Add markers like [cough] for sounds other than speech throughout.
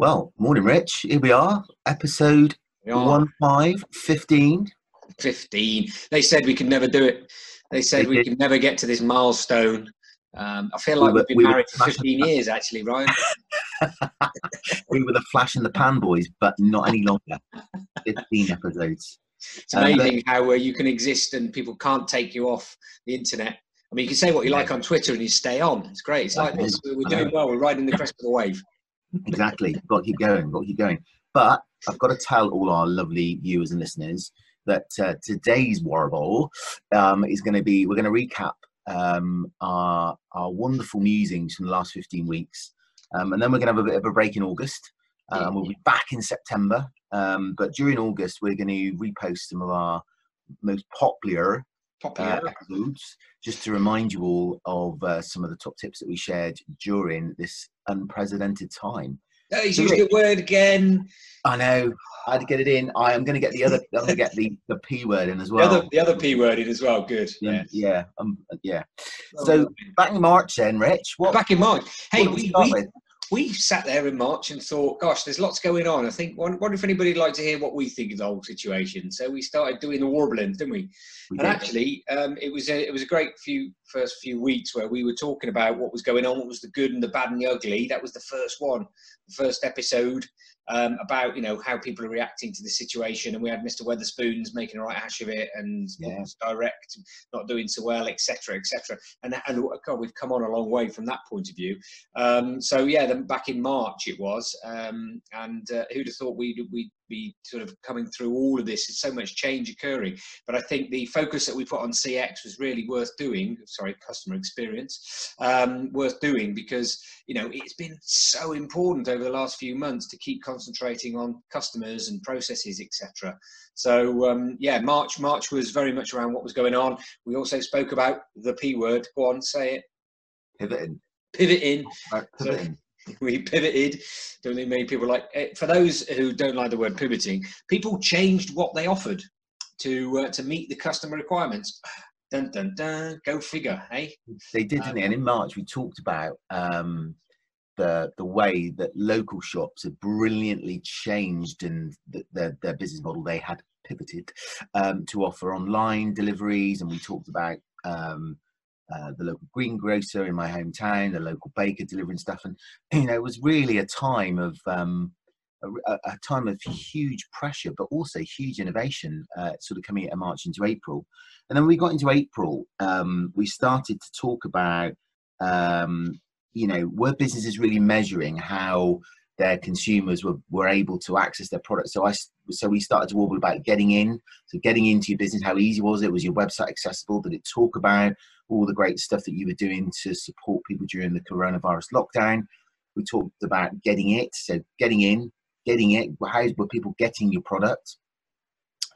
Well, morning, Rich. Here we are, episode We are. one five fifteen. 15. They said we could never do it. They said we could never get to this milestone. Um, I feel We like were- we've been we married for 15 years, actually, Ryan. [laughs] We were the flash in the pan boys, but not any longer. Fifteen [laughs] episodes. It's Um, amazing how uh, you can exist and people can't take you off the internet. I mean, you can say what you like on Twitter and you stay on. It's great. It's like this. We're doing well. We're riding the crest of the wave. Exactly. got to keep going. Got to keep going. But I've got to tell all our lovely viewers and listeners that uh, today's Warble um, is going to be. We're going to recap um, our our wonderful musings from the last fifteen weeks, um, and then we're going to have a bit of a break in August. And we'll be back in September. Um, but during August, we're going to repost some of our most Popular. Uh, episodes, just to remind you all of uh, some of the top tips that we shared during this unprecedented time. oh, he's so used the word again. I know. I had to get it in. I am going to get the other. I'm going to get the, the p word in as The well. other, the other P word in as well. Good. yeah, Yeah. um, yeah. So back in March, then, Rich. What? back in March. Hey, what we we, we? We sat there in March and thought, gosh, there's lots going on. I think, wonder, if anybody'd like to hear what we think of the whole situation. So we started doing the warbling, didn't we? We and did. actually, um, it was a it was a great few first few weeks where we were talking about what was going on, what was the good and the bad and the ugly. That was the first one, the first episode um, about you know how people are reacting to the situation, and we had Mr. Wetherspoons making a right hash of it, and Yeah. Direct not doing so well, etc., etc. And and God, we've come on a long way from that point of view. Um, so yeah, then back in March it was, um, and uh, who'd have thought we'd we'd be sort of coming through all of this? There's so much change occurring, but I think the focus that we put on CX was really worth doing. Sorry, customer experience, um, worth doing because you know it's been so important over the last few months to keep concentrating on customers and processes, etc. So um, yeah, March March was very much around what was going on. We also spoke about the P word. Go on, say it. pivoting. Pivoting. Right, So- pivoting. [laughs] we pivoted. Don't think many people like. eh, For those who don't like the word pivoting, people changed what they offered to uh, to meet the customer requirements. Dun dun dun. Go figure, hey. They did, didn't they? And in March, we talked about um, the the way that local shops had brilliantly changed and th- their their business model. They had pivoted um, to offer online deliveries, and we talked about um, uh, the local greengrocer in my hometown, the local baker delivering stuff, and you know, it was really a time of um, a, a- time of huge pressure, but also huge innovation, uh, sort of coming out of March into April. And then we got into April, um, we started to talk about, um, you know, were businesses really measuring how their consumers were, were able to access their product. So I, so we started to warble about getting in. So getting into your business, how easy was it? Was your website accessible? Did it talk about all the great stuff that you were doing to support people during the coronavirus lockdown? We talked about getting it. So getting in, getting it. How were people getting your product?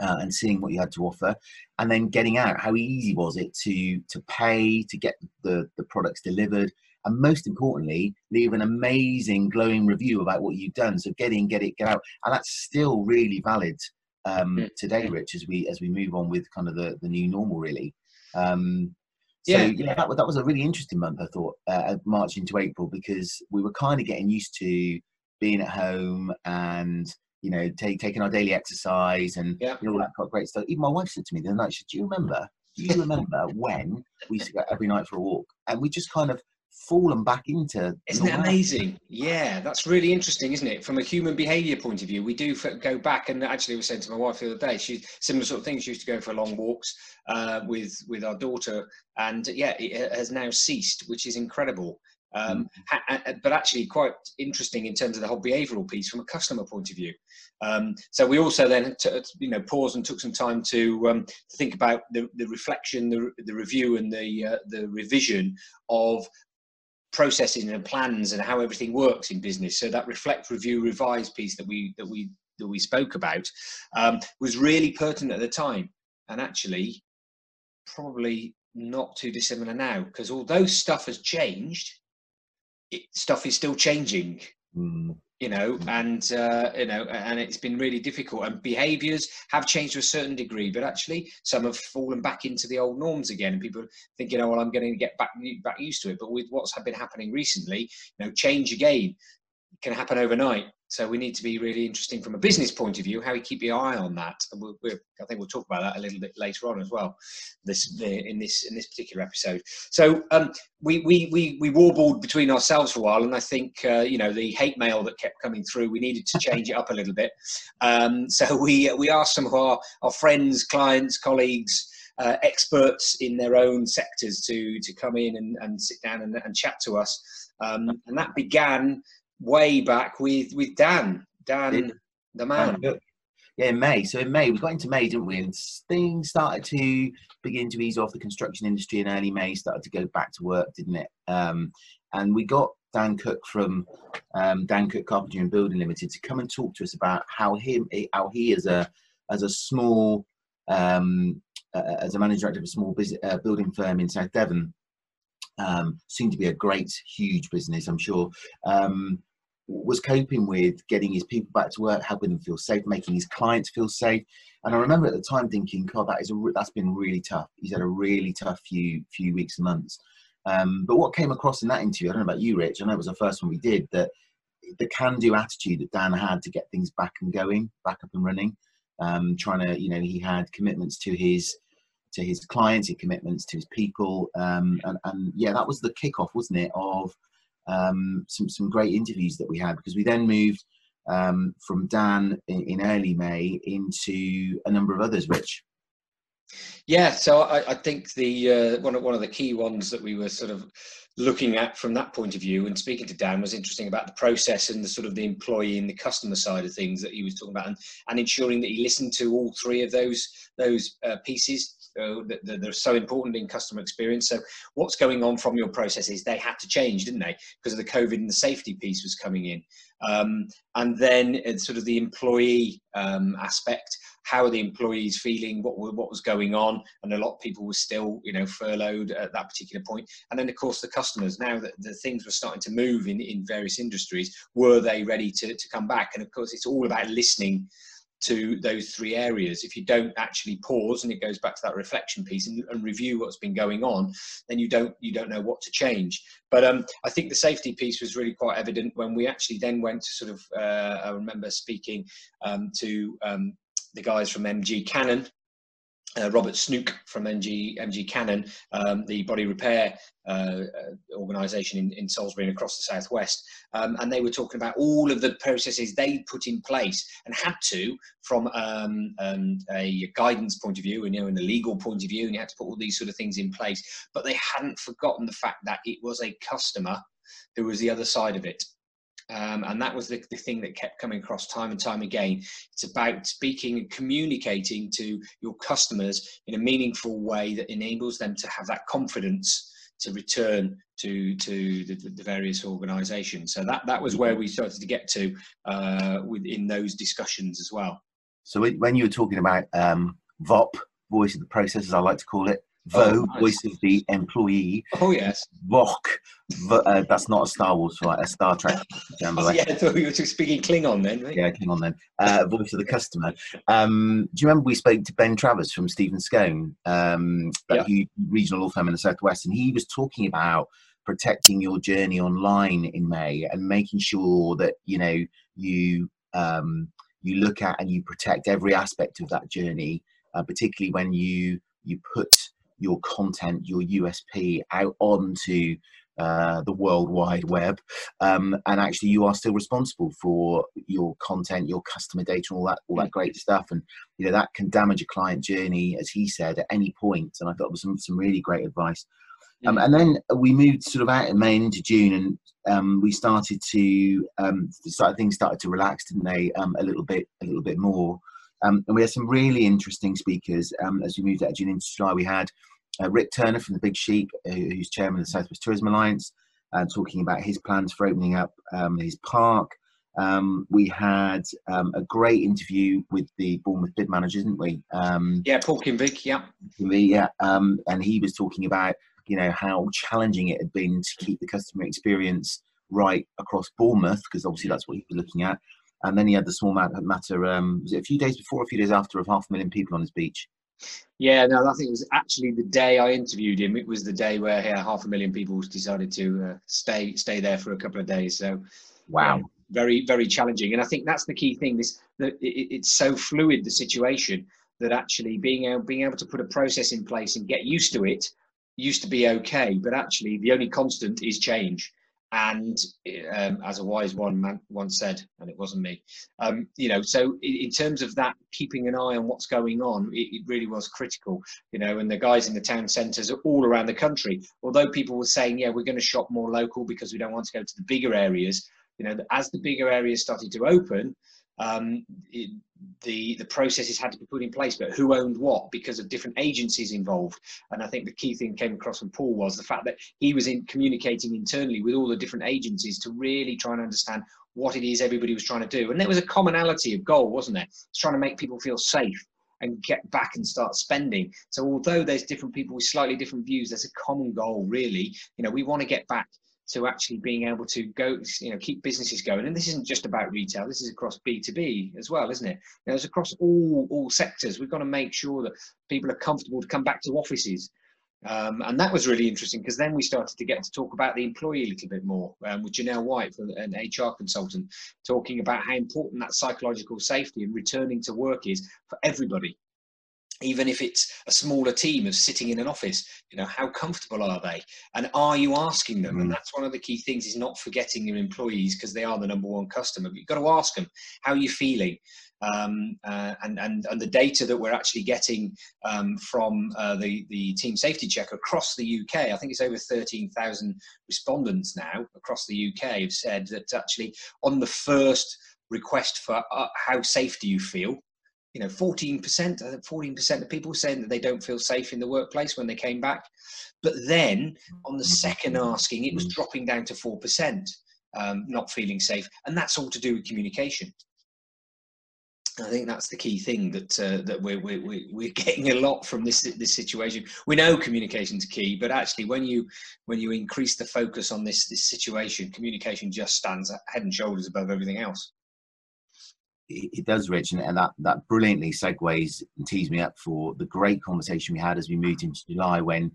uh, and seeing what you had to offer, and then getting out. How easy was it to to pay to get the the products delivered, and most importantly, leave an amazing glowing review about what you've done. So get in, get it, get out, and that's still really valid um, Mm, today, Rich, as we as we move on with kind of the the new normal, really. Um, so Yeah. yeah, that, that was a really interesting month, I thought, uh, March into April, because we were kind of getting used to being at home and you know take, taking our daily exercise and Yeah. you know all that kind of great stuff. Even my wife said to me the other night, she said, "Do you remember? Do you remember [laughs] when we used to go every night for a walk?" And we just kind of fallen back into. Isn't it amazing? Yeah, that's really interesting, isn't it? From a human behaviour point of view, we do go back, and actually, I was saying to my wife the other day, she's similar sort of things. She used to go for long walks uh, with with our daughter, and yeah, it has now ceased, which is incredible. Um, mm. but actually, quite interesting in terms of the whole behavioural piece from a customer point of view. Um, so we also then, t- you know, paused and took some time to, um, to think about the, the reflection, the, the review, and the uh, the revision of processes and plans and how everything works in business. So that reflect, review, revise piece that we that we that we spoke about um, was really pertinent at the time, and actually probably not too dissimilar now because although stuff has changed, it, stuff is still changing. Mm. You know, and uh, you know, and it's been really difficult. And behaviours have changed to a certain degree, but actually, some have fallen back into the old norms again. And people thinking, "Oh, well, I'm going to get back back used to it." But with what's been happening recently, you know, change again can happen overnight. So we need to be really interesting from a business point of view, how we keep your eye on that. And we'll, I think we'll talk about that a little bit later on as well. This in this in this particular episode. So um, we, we we we warbled between ourselves for a while, and I think uh, you know the hate mail that kept coming through. We needed to change it up a little bit. Um, so we we asked some of our our friends, clients, colleagues. Uh, experts in their own sectors to to come in and, and sit down and, and chat to us, um, and that began way back with with Dan, Dan, the man. Yeah, in May. So in May, we got into May, didn't we? And things started to begin to ease off. The construction industry in early May started to go back to work, didn't it? Um, and we got Dan Cook from um, Dan Cook Carpentry and Building Limited to come and talk to us about how him, how he as a as a small um, uh, as a managing director of a small business, uh, building firm in South Devon, um, seemed to be a great, huge business, I'm sure. Um, was coping with getting his people back to work, helping them feel safe, making his clients feel safe. And I remember at the time thinking, God, that is a, that's been really tough. He's had a really tough few few weeks and months. Um, but what came across in that interview, I don't know about you, Rich. I know it was the first one we did. That the can-do attitude that Dan had to get things back and going, back up and running. Um, trying to, you know, he had commitments to his to his clients, he commitments to his people, um, and, and yeah, that was the kickoff, wasn't it, of um, some some great interviews that we had because we then moved um, from Dan in, in, early May into a number of others. Rich. Yeah, so I, I think the uh, one of one of the key ones that we were sort of looking at from that point of view and speaking to Dan was interesting about the process and the sort of the employee and the customer side of things that he was talking about and, and ensuring that he listened to all three of those those uh, pieces uh, that, are so important in customer experience. So what's going on from your processes? They had to change, didn't they? Because of the COVID and the safety piece was coming in. Um, and then sort of the employee um, aspect. How are the employees feeling? What what was going on? And a lot of people were still, you know, furloughed at that particular point. And then, of course, the customers. Now that the things were starting to move in in various industries, were they ready to to come back? And of course, it's all about listening to those three areas. If you don't actually pause, and it goes back to that reflection piece, and, and review what's been going on, then you don't you don't know what to change. But um, I think the safety piece was really quite evident when we actually then went to sort of. Uh, I remember speaking um, to um, the guys from MG Cannon uh, Robert Snook from MG, MG Cannon, um, the body repair uh, organisation in, in, Salisbury and across the southwest, um, and they were talking about all of the processes they put in place and had to from um, um, a guidance point of view, and you know, in a legal point of view, and you had to put all these sort of things in place. But they hadn't forgotten the fact that it was a customer who was the other side of it. Um, and that was the, the thing that kept coming across time and time again. It's about speaking and communicating to your customers in a meaningful way that enables them to have that confidence to return to to the, the various organisations. So that that was where we started to get to uh, within those discussions as well. So when you were talking about um, VOP, voice of the process, as I like to call it, Vo, oh, nice. voice of the employee. Oh yes. Vok, uh, that's not a Star Wars, right? A Star Trek. [laughs] oh, yeah, I thought you were speaking Klingon then. Right? Yeah, Klingon then. Uh, voice of the customer. Um, do you remember we spoke to Ben Travers from Stephens Scown, um, that yeah. regional law firm in the southwest, and he was talking about protecting your journey online in May and making sure that you know you um, you look at and you protect every aspect of that journey, uh, particularly when you you put your content, your USP out onto uh, the world wide web um, and actually you are still responsible for your content your customer data all that all that great stuff and you know that can damage a client journey as he said at any point. and i thought it was some, some really great advice Um, and then we moved sort of out in May into June, and um, we started to um, start, things started to relax, didn't they? Um, a little bit, a little bit more. Um, and we had some really interesting speakers um, as we moved out of June into July. We had uh, Rick Turner from the Big Sheep, who's chairman of the Southwest Tourism Alliance, uh, talking about his plans for opening up his park. Um, we had um, a great interview with the Bournemouth bid manager, didn't we? Um, yeah, Paul Kinvig, yeah. Yeah, um, and he was talking about you know how challenging it had been to keep the customer experience right across Bournemouth because obviously that's what he was looking at. And then he had the small matter. Um, was it a few days before, a few days after, of half a million people on his beach? Yeah, no, I think it was actually the day I interviewed him. It was the day where yeah, half a million people decided to uh, stay stay there for a couple of days. So, wow, very very challenging and i think that's the key thing this that it, it's so fluid the situation that actually being able being able to put a process in place and get used to it used to be okay but actually the only constant is change and um, as a wise one man once said and it wasn't me um, you know so in, in, terms of that keeping an eye on what's going on it, it, really was critical you know and the guys in the town centres are all around the country. Although people were saying yeah we're going to shop more local because we don't want to go to the bigger areas you know, as the bigger areas started to open, um, it, the the processes had to be put in place. But who owned what because of different agencies involved? And I think the key thing came across from Paul was the fact that he was in communicating internally with all the different agencies to really try and understand what it is everybody was trying to do. And there was a commonality of goal, wasn't there? It's trying to make people feel safe and get back and start spending. So although there's different people with slightly different views, there's a common goal really. You know, we want to get back to actually being able to go, you know, keep businesses going. And this isn't just about retail. This is across B2B as well, isn't it? It's across all all sectors. We've got to make sure that people are comfortable to come back to offices. Um, and that was really interesting because then we started to get to talk about the employee a little bit more um, with Janelle White, an HR consultant, talking about how important that psychological safety and returning to work is for everybody even if it's a smaller team of sitting in an office you know how comfortable are they? And are you asking them? Mm. and that's one of the key things is not forgetting your employees because they are the number one customer. But you've got to ask them how are you feeling? Um, uh, and, and, and the data that we're actually getting um, from uh, the, the team safety check across the UK, I think it's over 13,000 respondents now across the UK have said that actually on the first request for uh, how safe do you feel, you know, 14%, I think 14% of people saying that they don't feel safe in the workplace when they came back. But then on the second asking, it was dropping down to 4%, um, not feeling safe. And that's all to do with communication. I think that's the key thing that uh, that we're, we're we're [laughs] getting a lot from this this situation. We know communication is key, but actually, when you when you increase the focus on this this situation, communication just stands head and shoulders above everything else it does, Rich, and, and that that brilliantly segues and tees me up for the great conversation we had as we moved into July when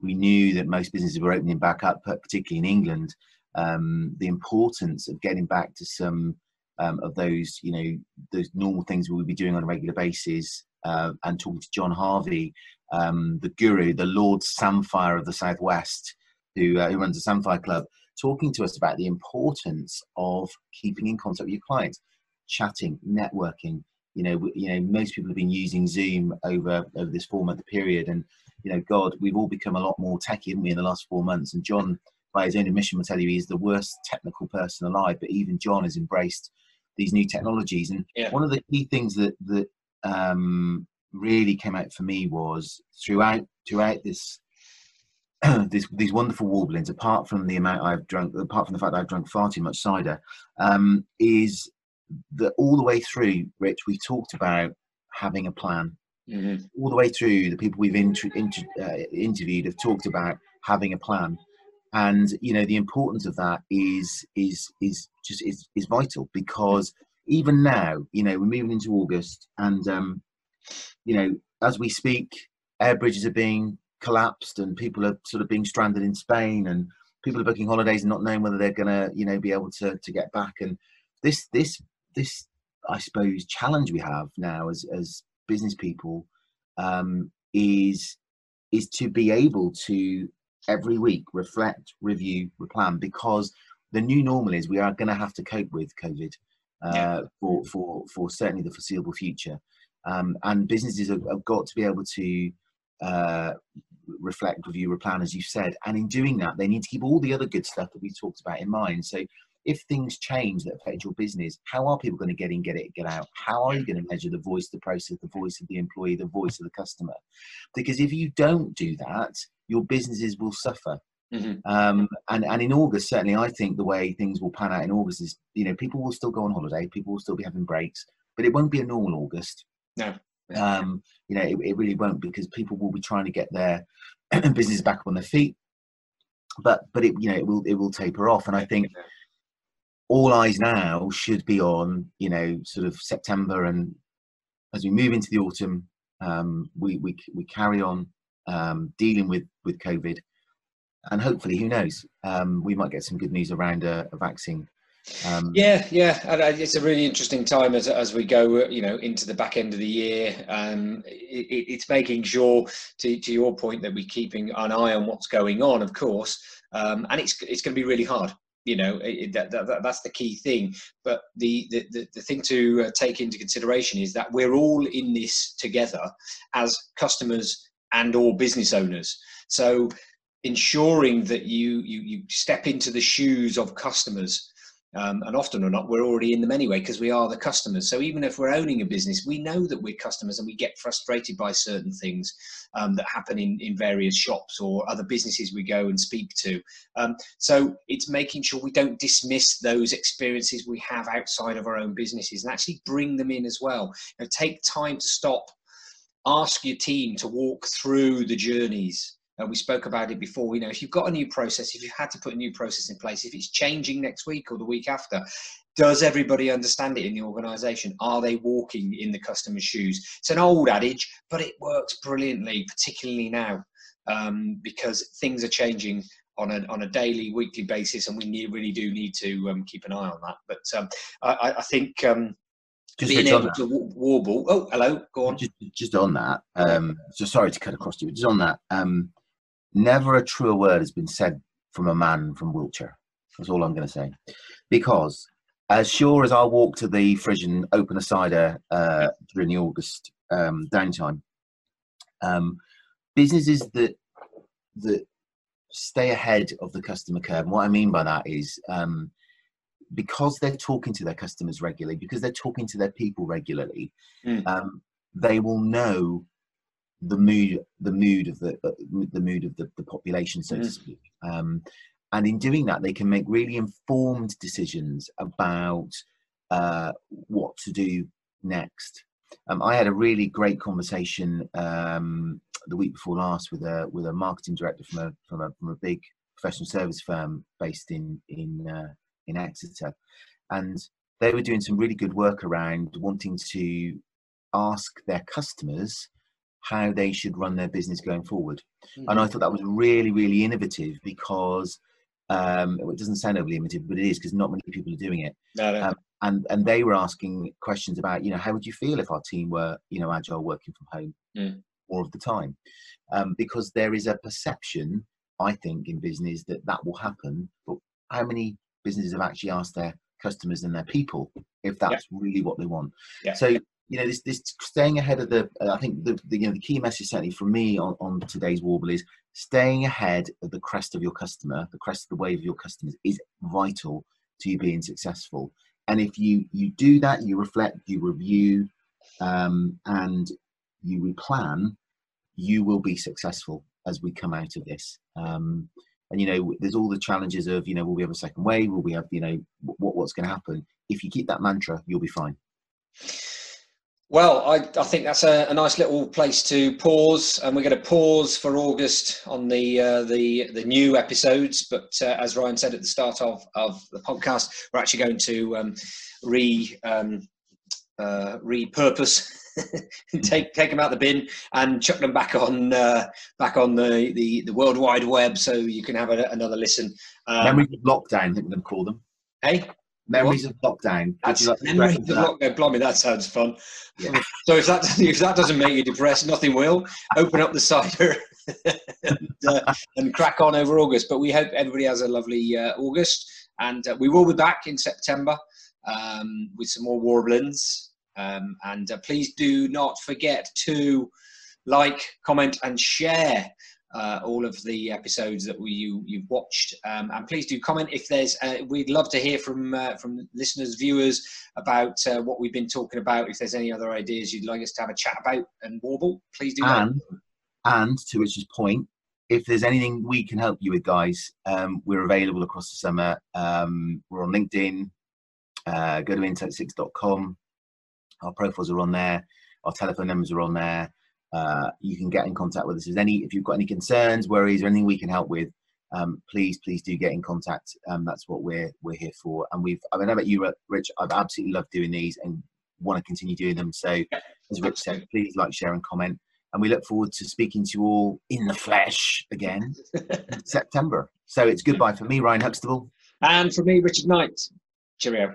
we knew that most businesses were opening back up, particularly in England. Um, the importance of getting back to some um, of those, you know, those normal things we would be doing on a regular basis, uh, and talking to John Harvey, um, the guru, the Lord Samphire of the Southwest, who, uh, who runs the Samphire Club, talking to us about the importance of keeping in contact with your clients chatting, networking. You know, you know, most people have been using Zoom over over this four month period, and you know, God, we've all become a lot more techy, haven't we, in the last four months? And John, by his own admission, will tell you he's the worst technical person alive. But even John has embraced these new technologies. And yeah. one of the key things that that um, really came out for me was throughout throughout this [clears throat] this, these wonderful warblings, apart from the amount I've drunk, apart from the fact that I've drunk far too much cider, um, is that all the way through, Rich, we've talked about having a plan. Mm-hmm. All the way through, the people we've inter- inter- uh, interviewed have talked about having a plan, and you know the importance of that is is is just is is vital because even now, you know, we're moving into August, and um, you know, as we speak, air bridges are being collapsed, and people are sort of being stranded in Spain, and people are booking holidays and not knowing whether they're going to, you know, be able to to get back. And this this this I suppose challenge we have now as as business people um, is is to be able to every week reflect, review, replan because the new normal is we are going to have to cope with COVID uh, yeah. for for for certainly the foreseeable future, um, and businesses have, have, got to be able to uh, reflect, review, replan, as you said. And in doing that, they need to keep all the other good stuff that we talked about in mind. So if things change that affect your business, how are people going to get in, get it, get out? How are you going to measure the voice, the process, the voice of the employee, the voice of the customer? Because if you don't do that, your businesses will suffer. Mm-hmm. Um, and, and in August, certainly, I think the way things will pan out in August is, you know, people will still go on holiday, people will still be having breaks, but it won't be a normal August. No. Um, you know, it, it really won't because people will be trying to get their [clears throat] business back on their feet. But but it you know it will it will taper off, and I think all eyes now should be on you know sort of September and as we move into the autumn, um, we we we carry on um, dealing with with COVID, and hopefully, who knows, um, we might get some good news around a, a vaccine um, yeah, yeah, and it's a really interesting time as as we go, you know, into the back end of the year. Um, it, it's making sure, to, to your point, that we're keeping an eye on what's going on, of course, um, and it's it's going to be really hard. You know, it, that, that, that's the key thing. But the the, the, thing to uh, take into consideration is that we're all in this together as customers and or business owners. So ensuring that you you you step into the shoes of customers um, and often or not, we're already in them anyway because we are the customers. So even if we're owning a business, we know that we're customers and we get frustrated by certain things um, that happen in, in various shops or other businesses we go and speak to. Um, so it's making sure we don't dismiss those experiences we have outside of our own businesses and actually bring them in as well. You know, take time to stop, ask your team to walk through the journeys uh, we spoke about it before. You know, if you've got a new process, if you've had to put a new process in place, if it's changing next week or the week after, does everybody understand it in the organization? Are they walking in the customer's shoes? It's an old adage, but it works brilliantly, particularly now, um, because things are changing on a, on a daily, weekly basis, and we need, really do need to um, keep an eye on that. But um, I, I, think um, just being able to warble. Oh, hello, go on. Just, just on that, um, so sorry to cut across you, But just on that, um, never a truer word has been said from a man from Wiltshire. That's all I'm going to say. Because as sure as I'll walk to the Frisian open a cider uh, during the August um, downtime, um, businesses that that stay ahead of the customer curve. And what I mean by that is um, because they're talking to their customers regularly, because they're talking to their people regularly, mm. they will know the mood the mood of the uh, the mood of the, the population so mm. to speak. Um, and in doing that they can make really informed decisions about uh, what to do next. Um, I had a really great conversation um, the week before last with a with a marketing director from a from a, from a big professional service firm based in in uh, in Exeter, and they were doing some really good work around wanting to ask their customers how they should run their business going forward. Mm-hmm. And I thought that was really, really innovative because um, it doesn't sound overly innovative, but it is because not many people are doing it. No, no. Um, and and they were asking questions about, you know, how would you feel if our team were, you know, agile working from home mm. more of the time? Um, because there is a perception, I think, in business that that will happen. But how many businesses have actually asked their customers and their people if that's yeah. really what they want? Yeah. So you know, this this staying ahead of the. Uh, I think the, the, you know the key message certainly for me on, on today's warble is staying ahead of the crest of your customer, the crest of the wave of your customers is vital to you being successful. And if you you do that, you reflect, you review, um, and you replan, you will be successful as we come out of this. Um, and you know, there's all the challenges of you know, will we have a second wave? Will we have you know, what what's going to happen? If you keep that mantra, you'll be fine. Well, I, I think that's a, a, nice little place to pause, and we're going to pause for August on the uh, the the new episodes. But uh, as Ryan said at the start of, of the podcast, we're actually going to um, re um, uh, repurpose, [laughs] take take them out the bin, and chuck them back on uh, back on the, the the World Wide Web, so you can have a, another listen. Um, Memories of lockdown, I think we're going to call them. Hey. Memories what? of lockdown. That's like memories of lockdown. Blimey, that sounds fun. Yeah. So if that [laughs] if that doesn't make you depressed, nothing will. Open up the cider [laughs] and, uh, and, crack on over August. But we hope everybody has a lovely uh, August, and uh, we will be back in September um, with some more warblings. Um, and uh, please do not forget to like, comment, and share uh, all of the episodes that we you you've watched, um, and please do comment if there's. Uh, we'd love to hear from uh, from listeners, viewers about uh, what we've been talking about. If there's any other ideas you'd like us to have a chat about and warble, please do. And and to Richard's point, if there's anything we can help you with, guys, um, we're available across the summer. Um, we're on LinkedIn. Uh, go to insight6.com. Our profiles are on there. Our telephone numbers are on there. Uh, you can get in contact with us. If any, if you've got any concerns, worries, or anything we can help with, um, please, please do get in contact. Um, that's what we're we're here for. And we've, I mean, about you, Rich. I've absolutely loved doing these and want to continue doing them. So, as Rich said, please like, share, and comment. And we look forward to speaking to you all in the flesh again in [laughs] September. So it's goodbye for me, Ryan Huxtable. And for me, Richard Knight. Cheerio.